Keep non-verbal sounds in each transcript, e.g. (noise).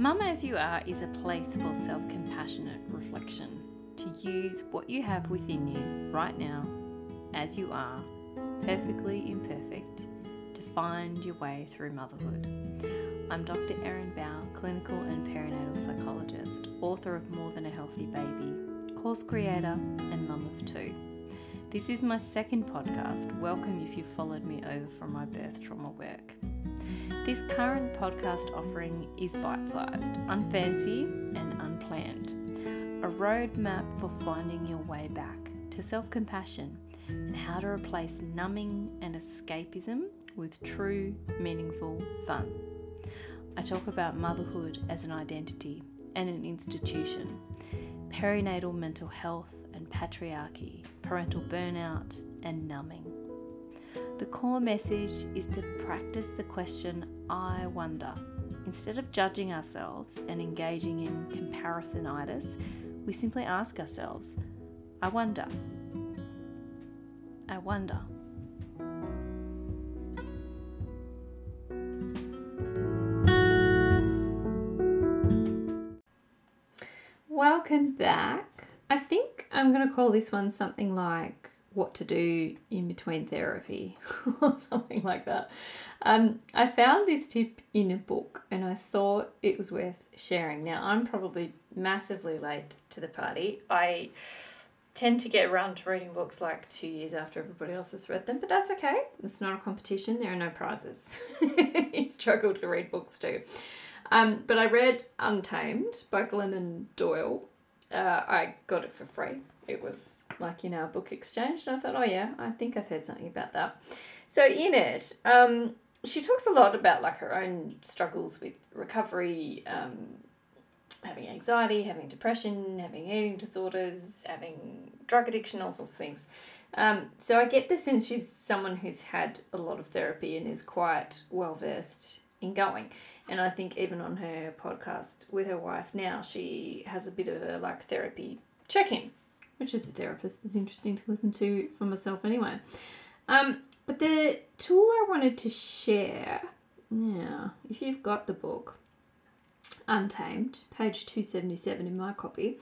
Mum as You Are is a place for self compassionate reflection to use what you have within you right now, as you are, perfectly imperfect, to find your way through motherhood. I'm Dr. Erin Bowe, clinical and perinatal psychologist, author of More Than a Healthy Baby, course creator, and mum of two. This is my second podcast. Welcome if you've followed me over from my birth trauma work. This current podcast offering is bite sized, unfancy, and unplanned. A roadmap for finding your way back to self compassion and how to replace numbing and escapism with true, meaningful fun. I talk about motherhood as an identity and an institution, perinatal mental health and patriarchy, parental burnout, and numbing. The core message is to practice the question, I wonder. Instead of judging ourselves and engaging in comparisonitis, we simply ask ourselves, I wonder. I wonder. Welcome back. I think I'm going to call this one something like what to do in between therapy (laughs) or something like that. Um, I found this tip in a book and I thought it was worth sharing. Now, I'm probably massively late to the party. I tend to get around to reading books like two years after everybody else has read them, but that's okay. It's not a competition, there are no prizes. (laughs) you struggle to read books too. Um, but I read Untamed by Glennon Doyle. Uh, I got it for free. It was like in our book exchange, and I thought, oh yeah, I think I've heard something about that. So in it, um, she talks a lot about like her own struggles with recovery, um, having anxiety, having depression, having eating disorders, having drug addiction, all sorts of things. Um, so I get the sense she's someone who's had a lot of therapy and is quite well versed in going. And I think even on her podcast with her wife now, she has a bit of a like therapy check in, which as a therapist is interesting to listen to for myself anyway. Um, but the tool I wanted to share, yeah, if you've got the book, Untamed, page 277 in my copy,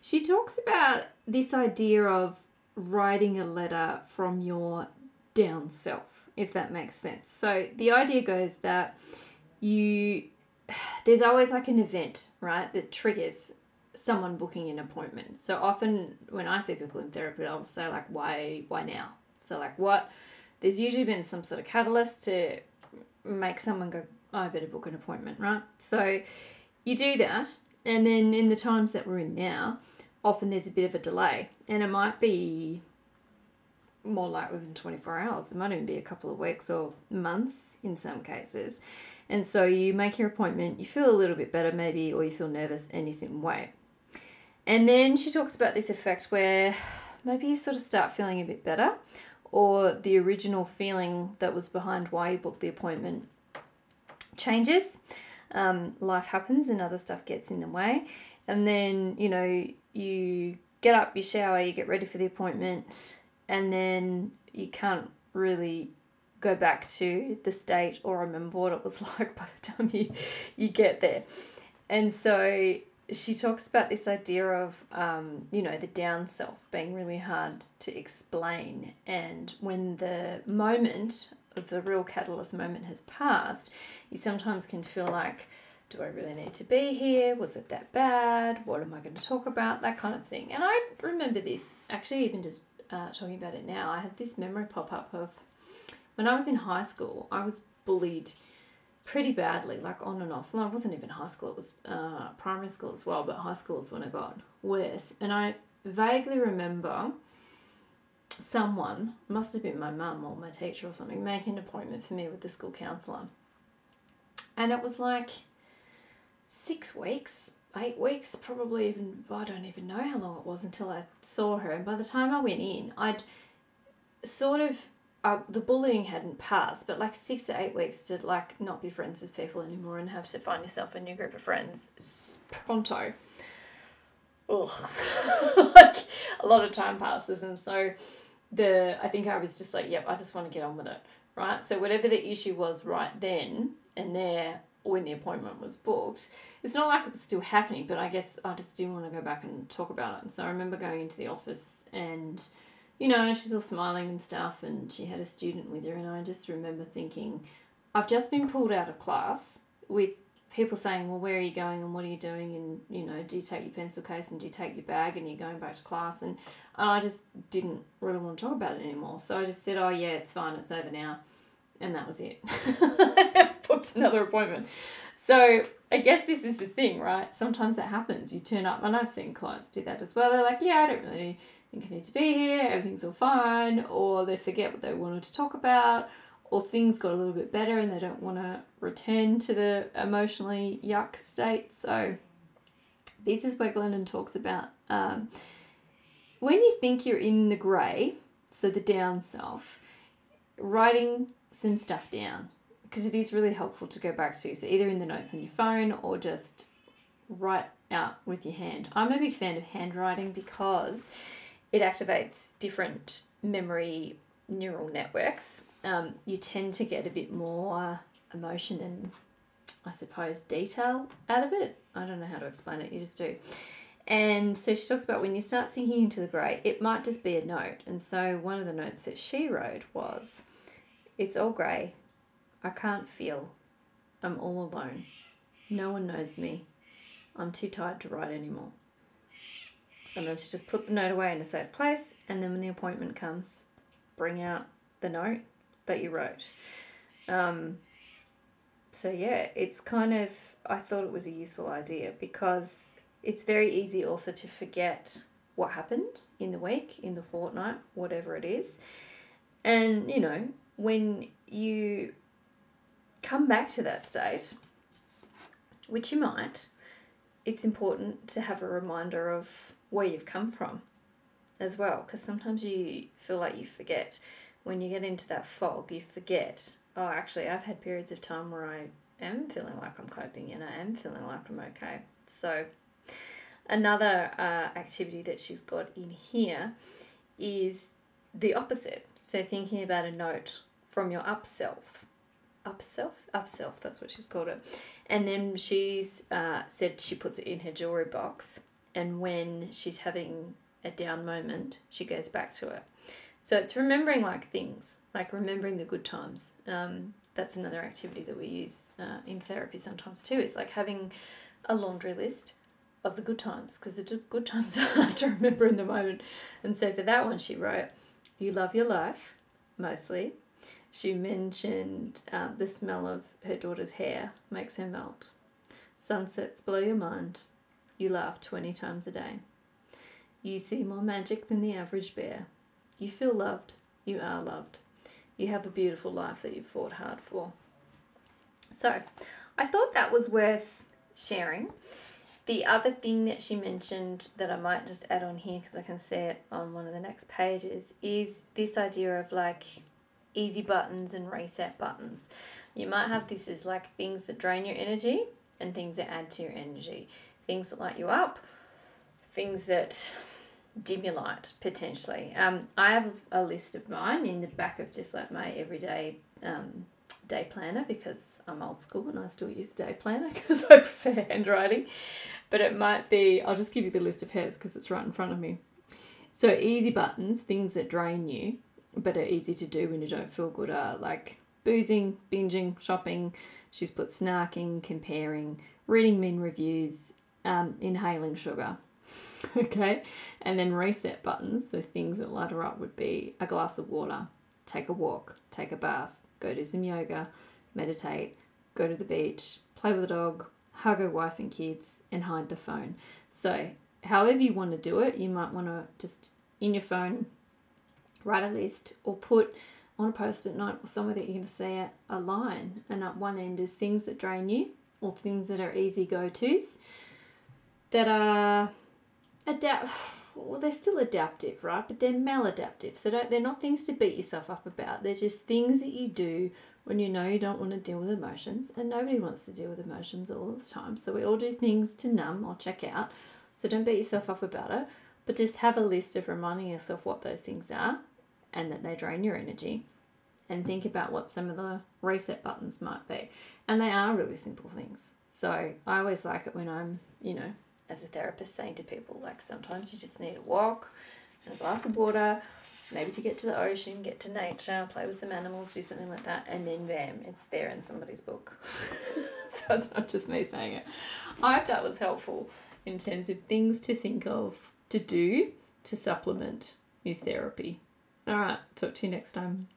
she talks about this idea of writing a letter from your down self, if that makes sense. So the idea goes that you (sighs) there's always like an event, right, that triggers someone booking an appointment. So often when I see people in therapy, I'll say like, why, why now? So like, what? There's usually been some sort of catalyst to make someone go, oh, I better book an appointment, right? So you do that, and then in the times that we're in now, often there's a bit of a delay, and it might be more likely than 24 hours. It might even be a couple of weeks or months in some cases. And so you make your appointment, you feel a little bit better maybe, or you feel nervous and you and wait. And then she talks about this effect where maybe you sort of start feeling a bit better, or the original feeling that was behind why you booked the appointment changes. Um, life happens and other stuff gets in the way. And then, you know, you get up, you shower, you get ready for the appointment, and then you can't really go back to the state or remember what it was (laughs) like by the time you, you get there. And so she talks about this idea of, um, you know, the down self being really hard to explain. And when the moment of the real catalyst moment has passed, you sometimes can feel like, do I really need to be here? Was it that bad? What am I going to talk about? That kind of thing. And I remember this, actually, even just uh, talking about it now, I had this memory pop up of when I was in high school, I was bullied pretty badly, like on and off. Well, it wasn't even high school, it was uh, primary school as well, but high school is when it got worse. And I vaguely remember someone, must have been my mum or my teacher or something, making an appointment for me with the school counsellor. And it was like six weeks, eight weeks, probably even, I don't even know how long it was until I saw her. And by the time I went in, I'd sort of uh, the bullying hadn't passed, but like six to eight weeks to like not be friends with people anymore and have to find yourself a new group of friends pronto. Ugh. (laughs) like a lot of time passes, and so the I think I was just like, yep, I just want to get on with it, right? So whatever the issue was right then and there, when the appointment was booked. It's not like it was still happening, but I guess I just didn't want to go back and talk about it. And so I remember going into the office and, you know, she's all smiling and stuff, and she had a student with her, and I just remember thinking, I've just been pulled out of class with people saying, well, where are you going and what are you doing? And, you know, do you take your pencil case and do you take your bag and you're going back to class? And, and I just didn't really want to talk about it anymore. So I just said, oh, yeah, it's fine, it's over now. And that was it. (laughs) (laughs) Booked another appointment. So I guess this is the thing, right? Sometimes that happens. You turn up, and I've seen clients do that as well. They're like, yeah, I don't really think I need to be here, everything's all fine, or they forget what they wanted to talk about or things got a little bit better and they don't want to return to the emotionally yuck state. So, this is where Glennon talks about um, when you think you're in the grey, so the down self, writing some stuff down because it is really helpful to go back to. So, either in the notes on your phone or just write out with your hand. I'm a big fan of handwriting because it activates different memory neural networks um, you tend to get a bit more emotion and I suppose detail out of it. I don't know how to explain it, you just do. And so she talks about when you start sinking into the grey, it might just be a note. And so one of the notes that she wrote was, It's all grey. I can't feel. I'm all alone. No one knows me. I'm too tired to write anymore. And then she just put the note away in a safe place. And then when the appointment comes, bring out the note that you wrote. Um, so yeah, it's kind of I thought it was a useful idea because it's very easy also to forget what happened in the week, in the fortnight, whatever it is. And you know, when you come back to that state, which you might, it's important to have a reminder of where you've come from as well, because sometimes you feel like you forget when you get into that fog, you forget, oh, actually, I've had periods of time where I am feeling like I'm coping and I am feeling like I'm okay. So, another uh, activity that she's got in here is the opposite. So, thinking about a note from your up self. Up self? Up self, that's what she's called it. And then she's uh, said she puts it in her jewelry box. And when she's having a down moment, she goes back to it. So it's remembering like things, like remembering the good times. Um, that's another activity that we use uh, in therapy sometimes too. It's like having a laundry list of the good times because the good times (laughs) are hard to remember in the moment. And so for that one, she wrote, You love your life, mostly. She mentioned uh, the smell of her daughter's hair makes her melt. Sunsets blow your mind. You laugh 20 times a day. You see more magic than the average bear. You feel loved. You are loved. You have a beautiful life that you've fought hard for. So, I thought that was worth sharing. The other thing that she mentioned that I might just add on here because I can see it on one of the next pages is this idea of like easy buttons and reset buttons. You might have this as like things that drain your energy and things that add to your energy, things that light you up, things that dim your light potentially. Um, I have a list of mine in the back of just like my everyday um, day planner because I'm old school and I still use day planner (laughs) because I prefer handwriting. But it might be, I'll just give you the list of hers because it's right in front of me. So, easy buttons, things that drain you but are easy to do when you don't feel good are like boozing, binging, shopping. She's put snarking, comparing, reading mean reviews, um, inhaling sugar. (laughs) okay? And then reset buttons, so things that light her up would be a glass of water, take a walk, take a bath, go do some yoga, meditate, go to the beach, play with a dog, hug her wife and kids, and hide the phone. So, however you want to do it, you might want to just in your phone write a list or put on a post it note or somewhere that you're going to see it a line. And at one end is things that drain you or things that are easy go tos that are adapt well they're still adaptive right? But they're maladaptive. So don't they're not things to beat yourself up about. They're just things that you do when you know you don't want to deal with emotions. And nobody wants to deal with emotions all the time. So we all do things to numb or check out. So don't beat yourself up about it but just have a list of reminding yourself what those things are and that they drain your energy and think about what some of the reset buttons might be. And they are really simple things. So I always like it when I'm, you know, as a therapist saying to people, like sometimes you just need a walk and a glass of water, maybe to get to the ocean, get to nature, play with some animals, do something like that, and then bam, it's there in somebody's book. (laughs) so it's not just me saying it. I hope that was helpful in terms of things to think of to do to supplement your therapy. All right, talk to you next time.